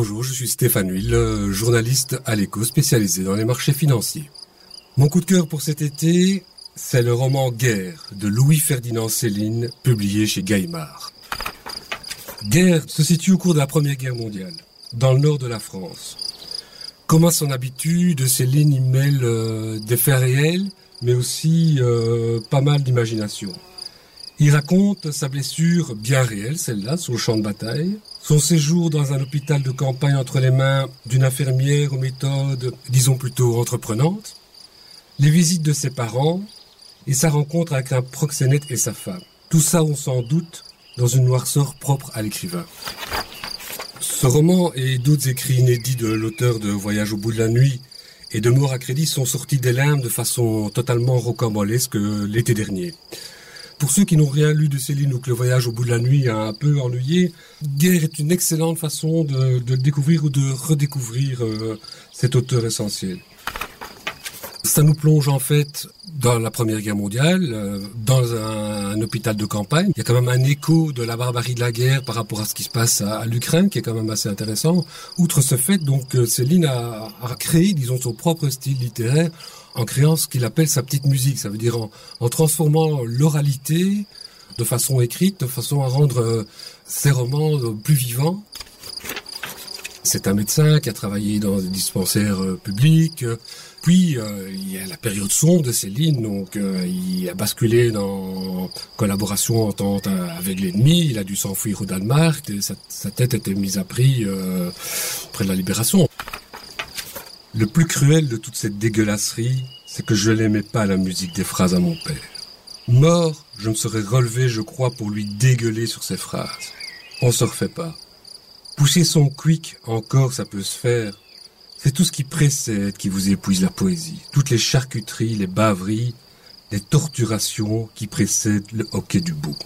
Bonjour, je suis Stéphane Huil, journaliste à l'écho spécialisé dans les marchés financiers. Mon coup de cœur pour cet été, c'est le roman Guerre de Louis-Ferdinand Céline, publié chez Gallimard. Guerre se situe au cours de la Première Guerre mondiale, dans le nord de la France. Comme à son habitude, Céline y mêle euh, des faits réels, mais aussi euh, pas mal d'imagination. Il raconte sa blessure bien réelle, celle-là, sur le champ de bataille, son séjour dans un hôpital de campagne entre les mains d'une infirmière aux méthodes, disons plutôt entreprenantes, les visites de ses parents et sa rencontre avec un proxénète et sa femme. Tout ça, on s'en doute, dans une noirceur propre à l'écrivain. Ce roman et d'autres écrits inédits de l'auteur de Voyage au bout de la nuit et de Mort à crédit sont sortis des limbes de façon totalement rocambolesque l'été dernier. Pour ceux qui n'ont rien lu de Céline ou que le voyage au bout de la nuit a un peu ennuyé, Guerre est une excellente façon de, découvrir ou de redécouvrir euh, cet auteur essentiel. Ça nous plonge en fait dans la Première Guerre mondiale, euh, dans un, hôpital de campagne. Il y a quand même un écho de la barbarie de la guerre par rapport à ce qui se passe à, l'Ukraine, qui est quand même assez intéressant. Outre ce fait, donc euh, Céline a, créé, disons, son propre style littéraire en créant ce qu'il appelle sa petite musique. Ça veut dire en, transformant l'oralité de façon écrite, de façon à rendre euh, ses romans plus vivants. C'est un médecin qui a travaillé dans des dispensaires publics, puis euh, il y a la période sombre de Céline, donc euh, il a basculé dans collaboration entente avec l'ennemi. Il a dû s'enfuir au Danemark. Et sa, tête était mise à prix euh, près de la libération. Le plus cruel de toute cette dégueulasserie, c'est que je n'aimais pas la musique des phrases à mon père. Mort, je me serais relevé, je crois, pour lui dégueuler sur ses phrases. On se refait pas. Pousser son quick, encore ça peut se faire, c'est tout ce qui précède qui vous épuise la poésie. Toutes les charcuteries, les baveries, les torturations qui précèdent le hockey du bout.